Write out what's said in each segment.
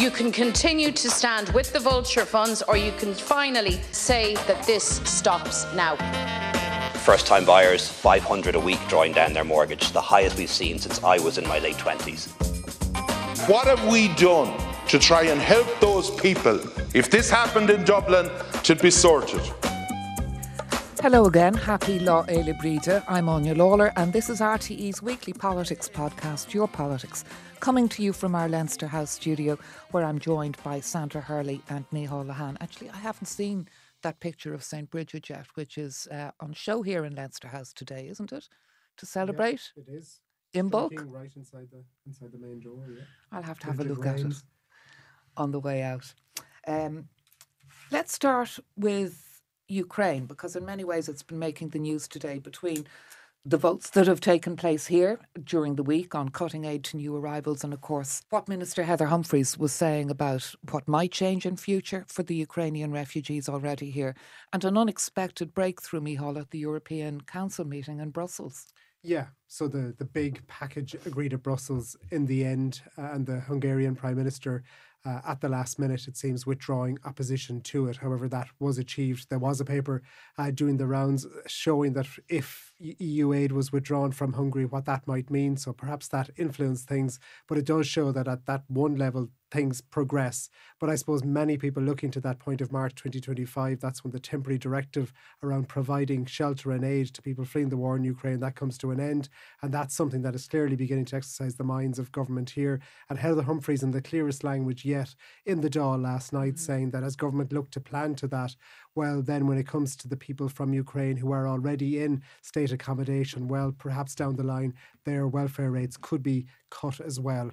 You can continue to stand with the vulture funds, or you can finally say that this stops now. First time buyers, 500 a week drawing down their mortgage, the highest we've seen since I was in my late 20s. What have we done to try and help those people? If this happened in Dublin, to be sorted. Hello again, happy Lá Fhéile Bríde. I'm Áine Lawlor, and this is RTE's weekly politics podcast, Your Politics, coming to you from our Leinster House studio, where I'm joined by Sandra Hurley and Micheál Lehane. Actually, I haven't seen that picture of St. Bridget yet, which is uh, on show here in Leinster House today, isn't it? To celebrate? It is. In bulk? Right inside the inside the main door, yeah. I'll have to have a Bridget look at it on the way out. Um, let's start with Ukraine because, in many ways, it's been making the news today between the votes that have taken place here during the week on cutting aid to new arrivals, and of course, what Minister Heather Humphreys was saying about what might change in future for the Ukrainian refugees already here, and an unexpected breakthrough, Micheál, at the European Council meeting in Brussels. Yeah, so the, the big package agreed at Brussels in the end, uh, and the Hungarian Prime Minister uh, at the last minute, it seems, withdrawing opposition to it. However, that was achieved. There was a paper uh, doing the rounds showing that if EU aid was withdrawn from Hungary, what that might mean. So perhaps that influenced things, but it does show that at that one level, things progress. But I suppose many people looking to that point of March 2025, that's when the temporary directive around providing shelter and aid to people fleeing the war in Ukraine, that comes to an end. And that's something that is clearly beginning to exercise the minds of government here. And Heather Humphreys, in the clearest language yet, in the Dáil last night, mm-hmm. saying that as government look to plan to that, well, then when it comes to the people from Ukraine who are already in state accommodation, well, perhaps down the line, their welfare rates could be cut as well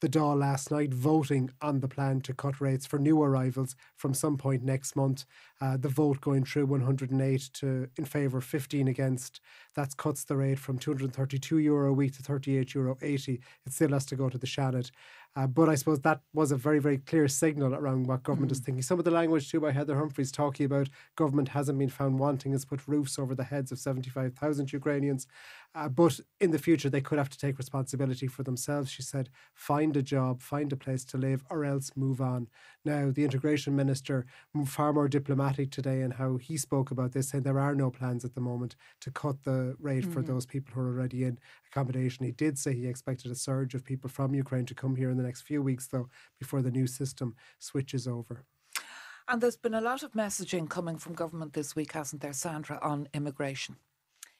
the Dáil last night voting on the plan to cut rates for new arrivals from some point next month. Uh, the vote going through 108 to in favour, 15 against. That cuts the rate from 232 euro a week to 38 euro 80. It still has to go to the Seanad. Uh, but I suppose that was a very, very clear signal around what government is thinking. Some of the language too by Heather Humphreys talking about government hasn't been found wanting has put roofs over the heads of 75,000 Ukrainians. Uh, but in the future, they could have to take responsibility for themselves. She said, find a job, find a place to live, or else move on. Now, the integration minister, far more diplomatic today in how he spoke about this, saying there are no plans at the moment to cut the rate for those people who are already in accommodation. He did say he expected a surge of people from Ukraine to come here in the next few weeks, though, before the new system switches over. And there's been a lot of messaging coming from government this week, hasn't there, Sandra, on immigration?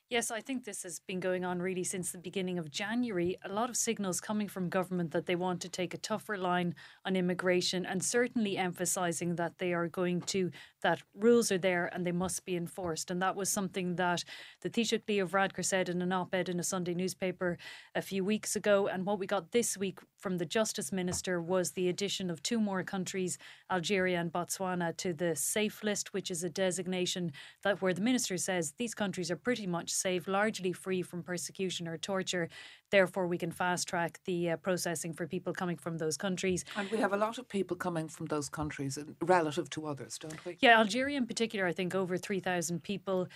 Yes, I think this has been going on really since the beginning of January. A lot of signals coming from government that they want to take a tougher line on immigration and certainly emphasising that they are going to, that rules are there and they must be enforced. And that was something that the Taoiseach Leo Varadkar said in an op ed in a Sunday newspaper a few weeks ago. And what we got this week from the Justice Minister was the addition of two more countries, Algeria and Botswana, to the safe list, which is a designation that where the minister says these countries are pretty much safe, largely free from persecution or torture. Therefore, we can fast track the uh, processing for people coming from those countries. And we have a lot of people coming from those countries relative to others, don't we? Yeah, Algeria in particular, I think over 3,000 people.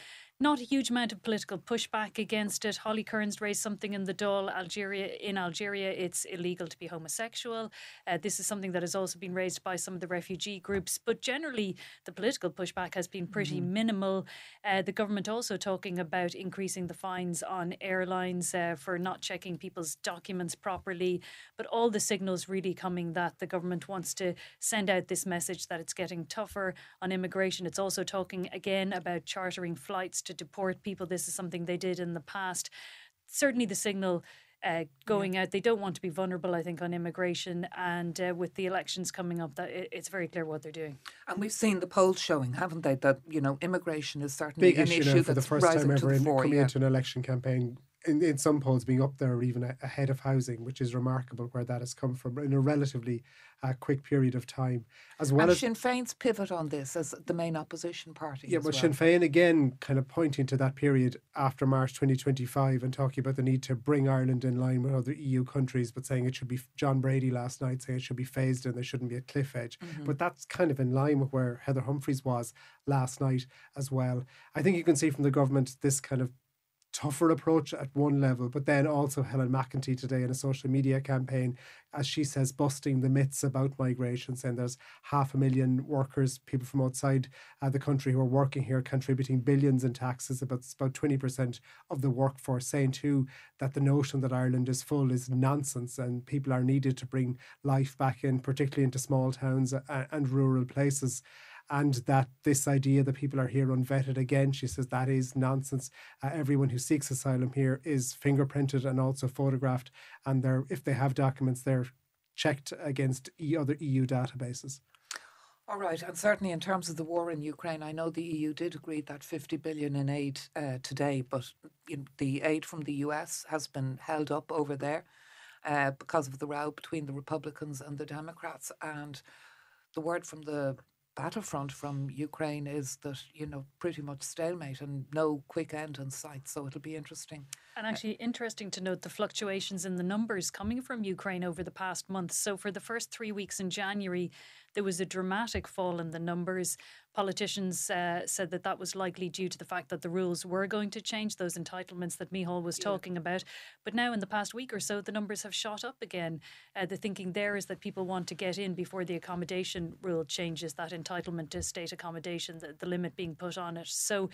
Not a huge amount of political pushback against it. Holly Cairns raised something in the Dáil. Algeria in Algeria, it's illegal to be homosexual. Uh, this is something that has also been raised by some of the refugee groups. But generally, the political pushback has been pretty minimal. Uh, the government also talking about increasing the fines on airlines uh, for not checking people's documents properly. But all the signals really coming that the government wants to send out this message that it's getting tougher on immigration. It's also talking again about chartering flights to deport people. This is something they did in the past. Certainly, the signal. Uh, going out, they don't want to be vulnerable. I think on immigration, and uh, with the elections coming up, that it, it's very clear what they're doing. And we've seen the polls showing, haven't they, that you know immigration is certainly Big an issue issue now for the that's first rising time to ever the in, fore. coming yeah. into an election campaign. In, in some polls, being up there or even a- ahead of housing, which is remarkable where that has come from in a relatively uh, quick period of time. As well and as Sinn Féin's pivot on this as the main opposition party. Yeah, as but well. Sinn Féin again kind of pointing to that period after March 2025 and talking about the need to bring Ireland in line with other EU countries, but saying it should be John Brady last night saying it should be phased and there shouldn't be a cliff edge. Mm-hmm. But that's kind of in line with where Heather Humphreys was last night as well. I think you can see from the government this kind of tougher approach at one level, but then also Helen McEntee today in a social media campaign, as she says, busting the myths about migration, saying there's half a million workers, people from outside uh, the country who are working here, contributing billions in taxes, about about twenty percent of the workforce, saying too that the notion that Ireland is full is nonsense, and people are needed to bring life back in, particularly into small towns and, and rural places and that this idea that people are here unvetted again, she says that is nonsense. Uh, everyone who seeks asylum here is fingerprinted and also photographed, and they're if they have documents, they're checked against other EU databases. All right, and certainly in terms of the war in Ukraine, I know the EU did agree that 50 billion in aid uh, today, but the aid from the US has been held up over there uh, because of the row between the Republicans and the Democrats. And the word from the battlefront from Ukraine is that you know pretty much stalemate and no quick end in sight. So it'll be interesting. And uh, actually, interesting to note the fluctuations in the numbers coming from Ukraine over the past month. So for the first three weeks in January, there was a dramatic fall in the numbers. Politicians uh, said that that was likely due to the fact that the rules were going to change, those entitlements that Micheál was yeah. talking about. But now, in the past week or so, the numbers have shot up again. Uh, the thinking there is that people want to get in before the accommodation rule changes, that entitlement to state accommodation, the, the limit being put on it. So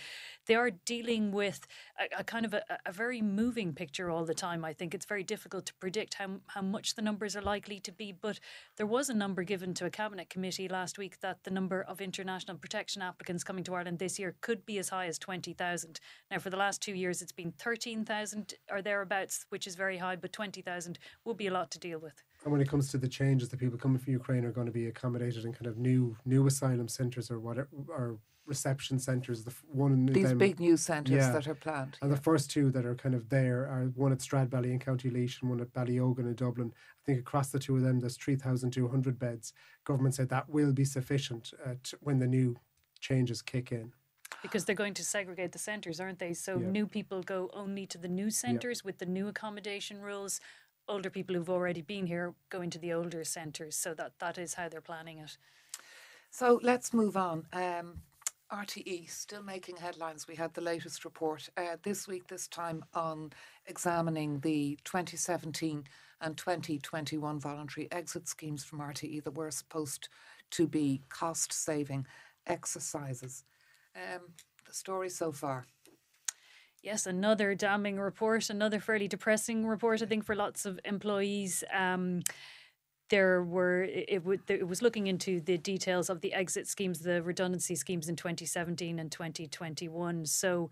they are dealing with a, a kind of a, a, very moving picture all the time. I think it's very difficult to predict how, how much the numbers are likely to be. But there was a number given to a cabinet committee last week that the number of international protection applicants coming to Ireland this year could be as high as 20,000. Now, for the last two years, it's been 13,000 or thereabouts, which is very high, but 20,000 will be a lot to deal with. And when it comes to the changes, the people coming from Ukraine are going to be accommodated in kind of new new asylum centres or whatever, or reception centres. The one these them, big new centres yeah. that are planned, and yeah. the first two that are kind of there are one at Stradbally in County Laois and one at Ballyogan in Dublin. I think across the two of them, there's three thousand two hundred beds. Government said that will be sufficient uh, to, when the new changes kick in. Because they're going to segregate the centres, aren't they? So yeah. new people go only to the new centres with the new accommodation rules. Older people who've already been here go into the older centres. So that, that is how they're planning it. So let's move on. Um, RTE still making headlines. We had the latest report uh, this week, this time on examining the 2017 and 2021 voluntary exit schemes from RTE that were supposed to be cost saving exercises. Um, the story so far. Yes, another damning report, another fairly depressing report, I think, for lots of employees. Um, there were it, it, it was looking into the details of the exit schemes, the redundancy schemes in 2017 and 2021. So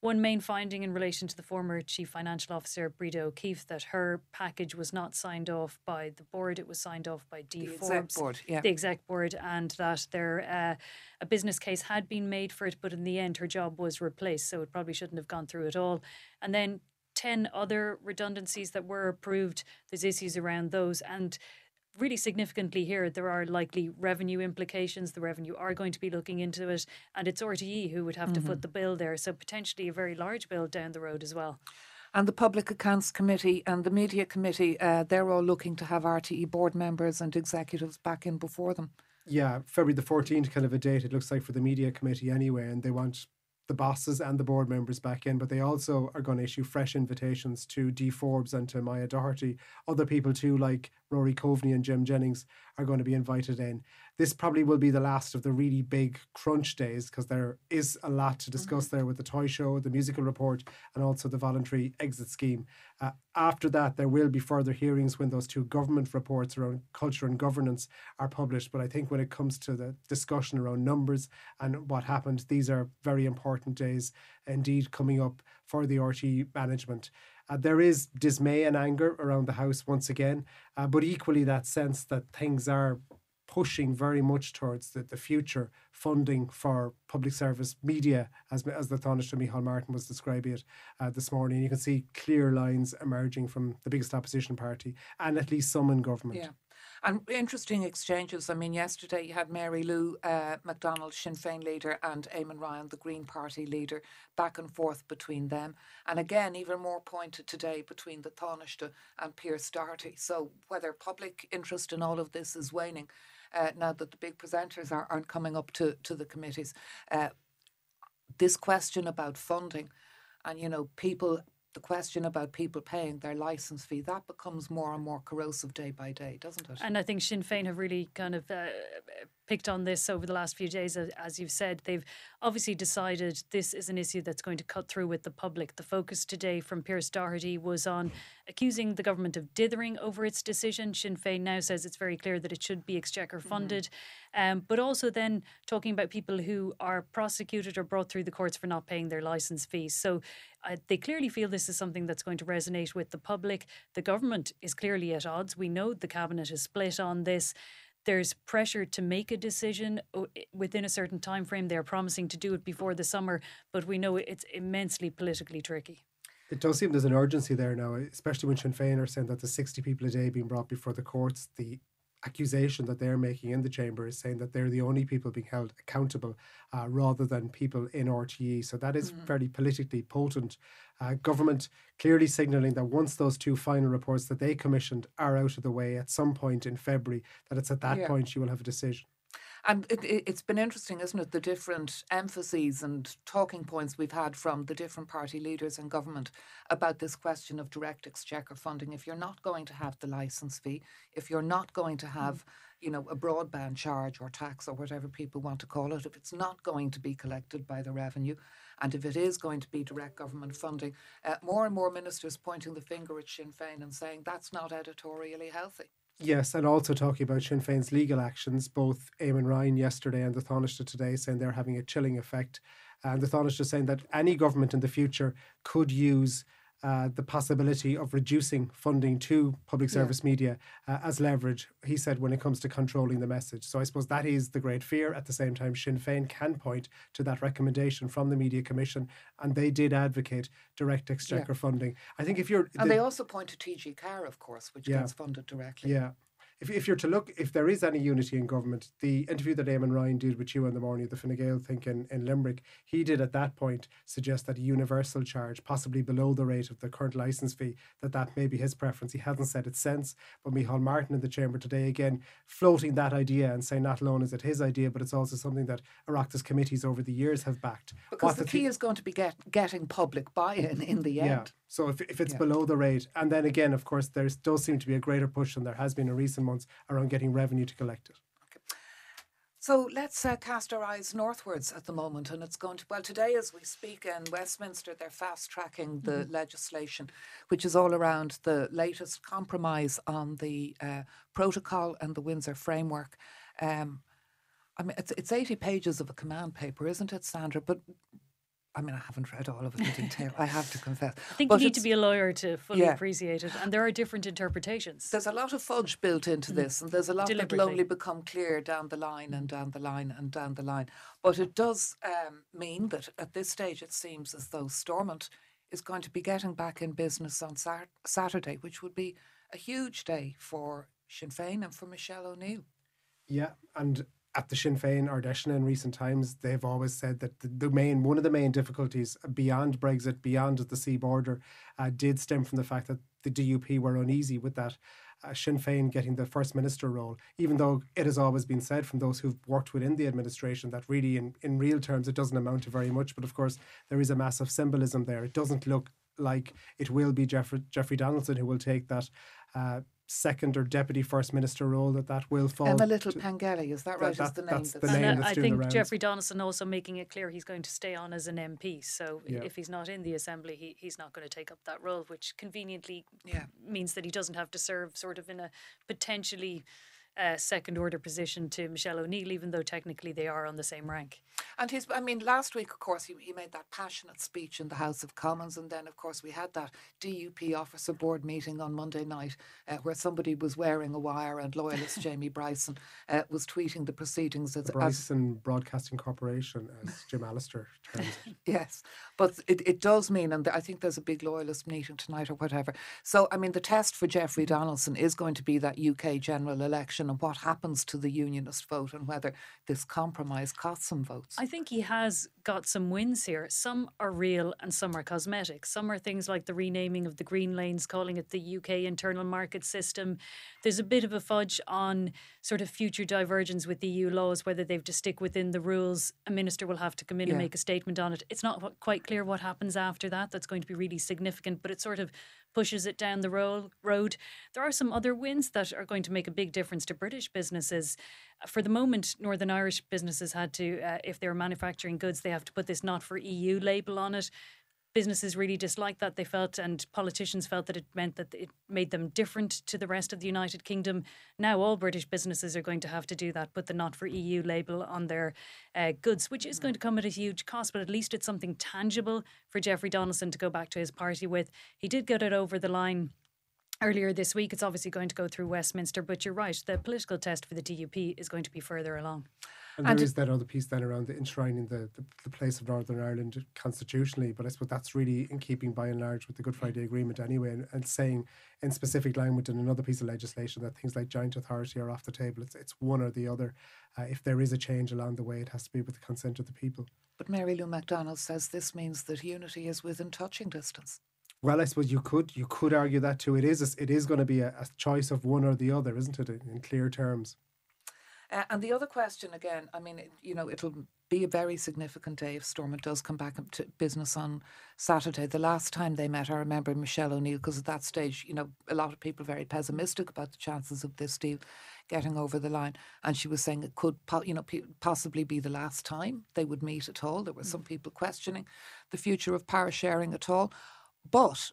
one main finding in relation to the former Chief Financial Officer, Breda O'Keeffe that her package was not signed off by the board, it was signed off by D the Forbes, board, yeah. the exec board, and that there uh, a business case had been made for it, but in the end her job was replaced, so it probably shouldn't have gone through at all. And then 10 other redundancies that were approved, there's issues around those. And really significantly here, there are likely revenue implications. The revenue are going to be looking into it, and it's RTE who would have mm-hmm. to foot the bill there. So potentially a very large bill down the road as well. And the Public Accounts Committee and the Media Committee, uh, they're all looking to have RTE board members and executives back in before them. Yeah, February the 14th, kind of a date, it looks like, for the Media Committee anyway, and they want the bosses and the board members back in, but they also are going to issue fresh invitations to Dee Forbes and to Moya Doherty. Other people too, like Rory Coveney and Jim Jennings, are going to be invited in this probably will be the last of the really big crunch days because there is a lot to discuss mm-hmm. there with the toy show, the musical report, and also the voluntary exit scheme. Uh, after that, there will be further hearings when those two government reports around culture and governance are published. But I think when it comes to the discussion around numbers and what happened, these are very important days indeed coming up for the RT management. Uh, there is dismay and anger around the house once again, uh, but equally that sense that things are pushing very much towards the, the future funding for public service media, as, as the Taoiseach Micheál Martin was describing it uh, this morning. You can see clear lines emerging from the biggest opposition party and at least some in government. Yeah. And interesting exchanges. I mean, yesterday you had Mary Lou uh, Sinn Féin leader, and Eamon Ryan, the Green Party leader, back and forth between them. And again, even more pointed today between the Taoiseach and Pearse Doherty. So whether public interest in all of this is waning, uh, now that the big presenters are, aren't coming up to, to the committees. Uh, this question about funding And, you know, people, the question about people paying their license fee, that becomes more and more corrosive day by day, doesn't it? And I think Sinn Féin have really kind of uh, picked on this over the last few days. As, you've said, they've obviously decided this is an issue that's going to cut through with the public. The focus today from Pearse Doherty was on accusing the government of dithering over its decision. Sinn Féin now says it's very clear that it should be exchequer funded, mm-hmm. um, but also then talking about people who are prosecuted or brought through the courts for not paying their license fees. So uh, they clearly feel this is something that's going to resonate with the public. The government is clearly at odds. We know the cabinet is split on this there's pressure to make a decision uh, within a certain time frame. They're promising to do it before the summer, but we know it's immensely politically tricky. It does seem there's an urgency there now, especially when Sinn Féin are saying that the 60 people a day being brought before the courts, the accusation that they're making in the chamber is saying that they're the only people being held accountable uh, rather than people in RTE. So that is mm-hmm. very politically potent. Uh, government clearly signalling that once those two final reports that they commissioned are out of the way at some point in February, that it's at that yeah. point you will have a decision. And it, has been interesting, isn't it? The different emphases and talking points we've had from the different party leaders and government about this question of direct exchequer funding. If you're not going to have the license fee, if you're not going to have, you know, a broadband charge or tax or whatever people want to call it, if it's not going to be collected by the revenue, and if it is going to be direct government funding, uh, more and more ministers pointing the finger at Sinn Féin and saying that's not editorially healthy. Yes, and also talking about Sinn Féin's legal actions, both Eamon Ryan yesterday and the Taoiseach today saying they're having a chilling effect. And the Taoiseach saying that any government in the future could use uh, the possibility of reducing funding to public service yeah. media uh, as leverage, he said, when it comes to controlling the message. So I suppose that is the great fear. At the same time, Sinn Féin can point to that recommendation from the Media Commission, and they did advocate direct exchequer yeah. funding. I think if you're. And the, they also point to TG4, of course, which yeah. gets funded directly. Yeah if, if you're to look, if there is any unity in government, the interview that Eamon Ryan did with you in the morning of the Fine Gael think in, in Limerick, he did at that point suggest that a universal charge, possibly below the rate of the current licence fee, that that may be his preference. He hasn't said it since, but Micheál Martin in the chamber today again floating that idea and saying not alone is it his idea, but it's also something that Oireachtas committees over the years have backed. Because what the, key th- is going to be get, getting public buy-in in the end. Yeah. So if, if it's yeah. below the rate, and then again, of course, there does seem to be a greater push, and there has been in recent months around getting revenue to collect it. So let's uh, cast our eyes northwards at the moment, and it's going to well today as we speak in Westminster. They're fast tracking the mm-hmm. legislation, which is all around the latest compromise on the uh, protocol and the Windsor framework. Um, I mean, it's, it's 80 pages of a command paper, isn't it, Sandra? But I mean, I haven't read all of it in detail. I have to confess. I think but you need to be a lawyer to fully yeah. appreciate it, and there are different interpretations. There's a lot of fudge built into mm. this, and there's a lot that will only become clear down the line and down the line and down the line. But it does um, mean that at this stage, it seems as though Stormont is going to be getting back in business on sat- Saturday, which would be a huge day for Sinn Féin and for Michelle O'Neill. Yeah, and at the Sinn Féin Ardeshna in recent times, they've always said that the, the, main one of the main difficulties beyond Brexit, beyond the sea border, uh, did stem from the fact that the DUP were uneasy with that. Uh, Sinn Féin getting the first minister role, even though it has always been said from those who've worked within the administration that really, in, in real terms, it doesn't amount to very much. But of course, there is a massive symbolism there. It doesn't look like it will be Jeffrey, Jeffrey Donaldson who will take that uh, second or deputy first minister role that that will fall. Emma Little to, Pengelly, is that right? That, that, the name that's the name and uh, that's I think Jeffrey Donaldson also making it clear he's going to stay on as an MP. So yeah. if he's not in the assembly, he, he's not going to take up that role, which conveniently yeah. means that he doesn't have to serve sort of in a potentially uh, second order position to Michelle O'Neill, even though technically they are on the same rank. And he's, I mean, last week, of course, he, he made that passionate speech in the House of Commons. And then, of course, we had that DUP officer board meeting on Monday night uh, where somebody was wearing a wire and loyalist Jamie Bryson uh, was tweeting the proceedings. As, the Bryson as, Broadcasting Corporation, as Jim Allister termed it. yes, but it, it does mean, and I think there's a big loyalist meeting tonight or whatever. So, I mean, the test for Jeffrey Donaldson is going to be that UK general election election and what happens to the unionist vote and whether this compromise costs some votes. I think he has got some wins here. Some are real and some are cosmetic. Some are things like the renaming of the green lanes, calling it the UK internal market system. There's a bit of a fudge on sort of future divergence with EU laws, whether they've to stick within the rules. A minister will have to come in yeah. and make a statement on it. It's not quite clear what happens after that. That's going to be really significant, but it sort of pushes it down the ro- road. There are some other wins that are going to make a big difference to British businesses. For the moment, Northern Irish businesses had to, uh, if they're manufacturing goods, they have to put this not for EU label on it businesses really disliked that. They felt, and politicians felt that it meant that it made them different to the rest of the United Kingdom. Now, all British businesses are going to have to do that, put the not for EU label on their uh, goods, which is going to come at a huge cost, but at least it's something tangible for Jeffrey Donaldson to go back to his party with. He did get it over the line earlier this week. It's obviously going to go through Westminster, but you're right, the political test for the DUP is going to be further along. And, and there is that other piece then around the enshrining the, the, the, place of Northern Ireland constitutionally. But I suppose that's really in keeping by and large with the Good Friday Agreement anyway, and, and saying in specific language in another piece of legislation that things like joint authority are off the table. It's, it's one or the other. Uh, if there is a change along the way, it has to be with the consent of the people. But Mary Lou McDonald says this means that unity is within touching distance. Well, I suppose you could you could argue that too. It is a, it is going to be a, a choice of one or the other, isn't it? In, in clear terms. Uh, and the other question, again, I mean, it, you know, it'll be a very significant day if Stormont does come back to business on Saturday. The last time they met, I remember Michelle O'Neill, because at that stage, you know, a lot of people very pessimistic about the chances of this deal getting over the line. And she was saying it could, you know, possibly be the last time they would meet at all. There were some mm. people questioning the future of power sharing at all. But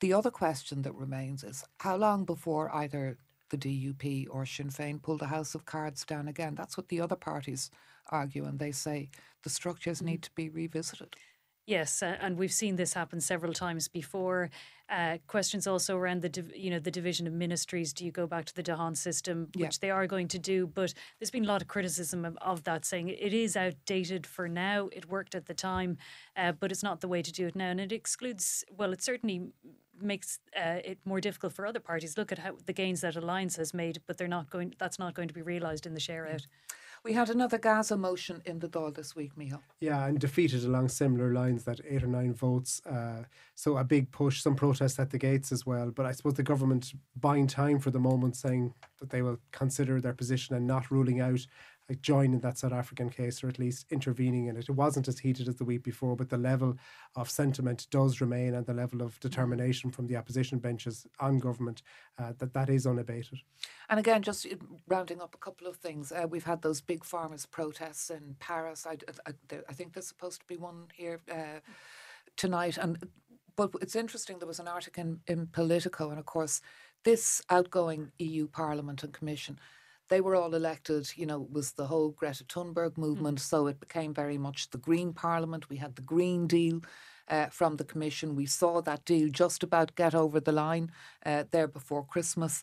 the other question that remains is how long before either the DUP or Sinn Féin pull the house of cards down again. That's what the other parties argue, and they say the structures mm-hmm. need to be revisited. Yes, uh, and we've seen this happen several times before. Uh, questions also around the div- you know the division of ministries. Do you go back to the d'Hondt system, which yeah. they are going to do? But there's been a lot of criticism of, of, that, saying it is outdated for now. It worked at the time, uh, but it's not the way to do it now, and it excludes. Well, it certainly makes uh, it more difficult for other parties. Look at how the gains that Alliance has made, but they're not going. That's not going to be realised in the share out. We had another Gaza motion in the Dáil this week, Micheál. Yeah, and defeated along similar lines, that eight or nine votes. Uh, so a big push, some protests at the gates as well. But I suppose the government buying time for the moment, saying that they will consider their position and not ruling out like joining that South African case or at least intervening in it. It wasn't as heated as the week before, but the level of sentiment does remain and the level of determination from the opposition benches on government uh, that that is unabated. And again, just rounding up a couple of things, uh, we've had those big farmers' protests in Paris. I, I, I think there's supposed to be one here uh, tonight, and but it's interesting. There was an article in, in Politico, and of course, this outgoing EU Parliament and Commission they were all elected, you know, was the whole Greta Thunberg mm. movement. Mm. So it became very much the Green Parliament. We had the Green Deal. Uh, from the Commission. We saw that deal just about get over the line uh, there before Christmas.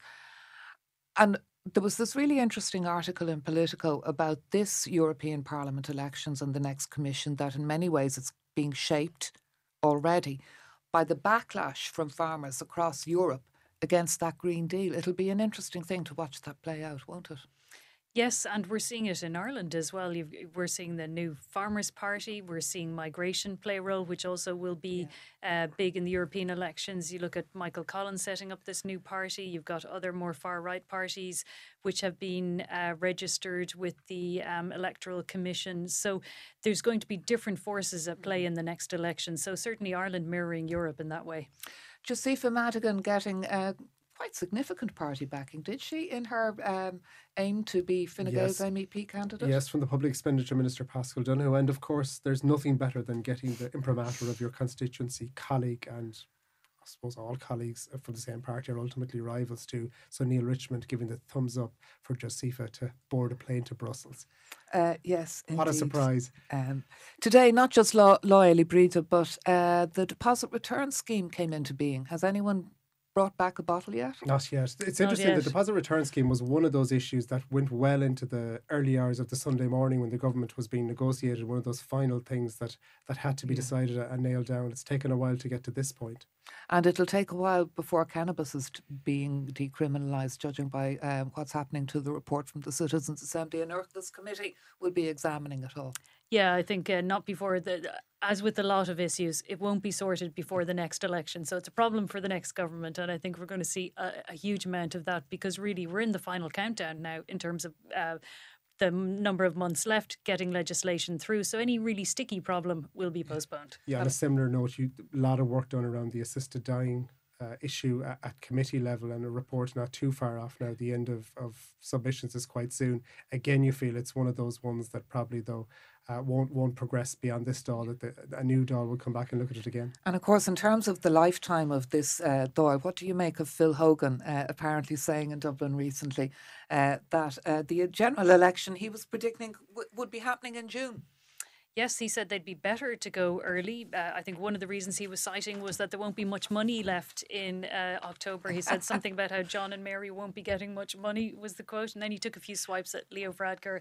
And there was this really interesting article in Politico about this European Parliament elections and the next Commission that, in many ways, it's being shaped already by the backlash from farmers across Europe against that Green Deal. It'll be an interesting thing to watch that play out, won't it? Yes, and we're seeing it in Ireland as well. You've, we're seeing the new Farmers Party. We're seeing migration play a role, which also will be yeah. uh, big in the European elections. You look at Michael Collins setting up this new party. You've got other more far right parties which have been uh, registered with the um, Electoral Commission. So there's going to be different forces at play in the next election. So certainly Ireland mirroring Europe in that way. Josepha Madigan getting uh, quite significant party backing, did she, in her um, aim to be Fine Gael's yes. MEP candidate? Yes, from the Public Expenditure Minister Paschal Donohoe. And of course, there's nothing better than getting the imprimatur of your constituency colleague and I suppose all colleagues from the same party are ultimately rivals too. So Neale Richmond giving the thumbs up for Josepha to board a plane to Brussels. Uh, yes, what indeed. a surprise! Um, today, not just Lo- loyally breathed, but uh, the deposit return scheme came into being. Has anyone brought back a bottle yet? Not yet. It's Not interesting. The deposit return scheme was one of those issues that went well into the early hours of the Sunday morning when the government was being negotiated. One of those final things that that had to be decided and nailed down. It's taken a while to get to this point. And it'll take a while before cannabis is t- being decriminalised, judging by um, what's happening to the report from the Citizens Assembly. And this committee will be examining it all. Yeah, I think uh, not before the. As with a lot of issues, it won't be sorted before the next election. So it's a problem for the next government, and I think we're going to see a, a huge amount of that because really we're in the final countdown now in terms of. Uh, the number of months left getting legislation through. So any really sticky problem will be postponed. Yeah, on a similar note, you, a lot of work done around the assisted dying uh, issue at, at committee level, and a report not too far off now. The end of, of submissions is quite soon. Again, you feel it's one of those ones that probably, though, uh, won't won't progress beyond this Dáil. That the, a new Dáil will come back and look at it again. And of course, in terms of the lifetime of this uh, Dáil, what do you make of Phil Hogan uh, apparently saying in Dublin recently uh, that uh, the general election he was predicting w- would be happening in June? Yes, he said they'd be better to go early. Uh, I think one of the reasons he was citing was that there won't be much money left in uh, October. He said something about how John and Mary won't be getting much money, was the quote. And then he took a few swipes at Leo Varadkar,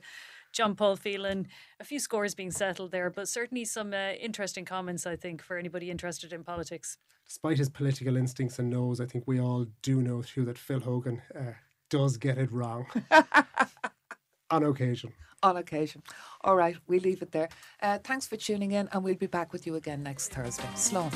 John Paul Phelan, a few scores being settled there, but certainly some uh, interesting comments, I think, for anybody interested in politics. Despite his political instincts and knows, I think we all do know too that Phil Hogan uh, does get it wrong on occasion. On occasion. All right, we leave it there. Uh, thanks for tuning in, and we'll be back with you again next Thursday. Sloan.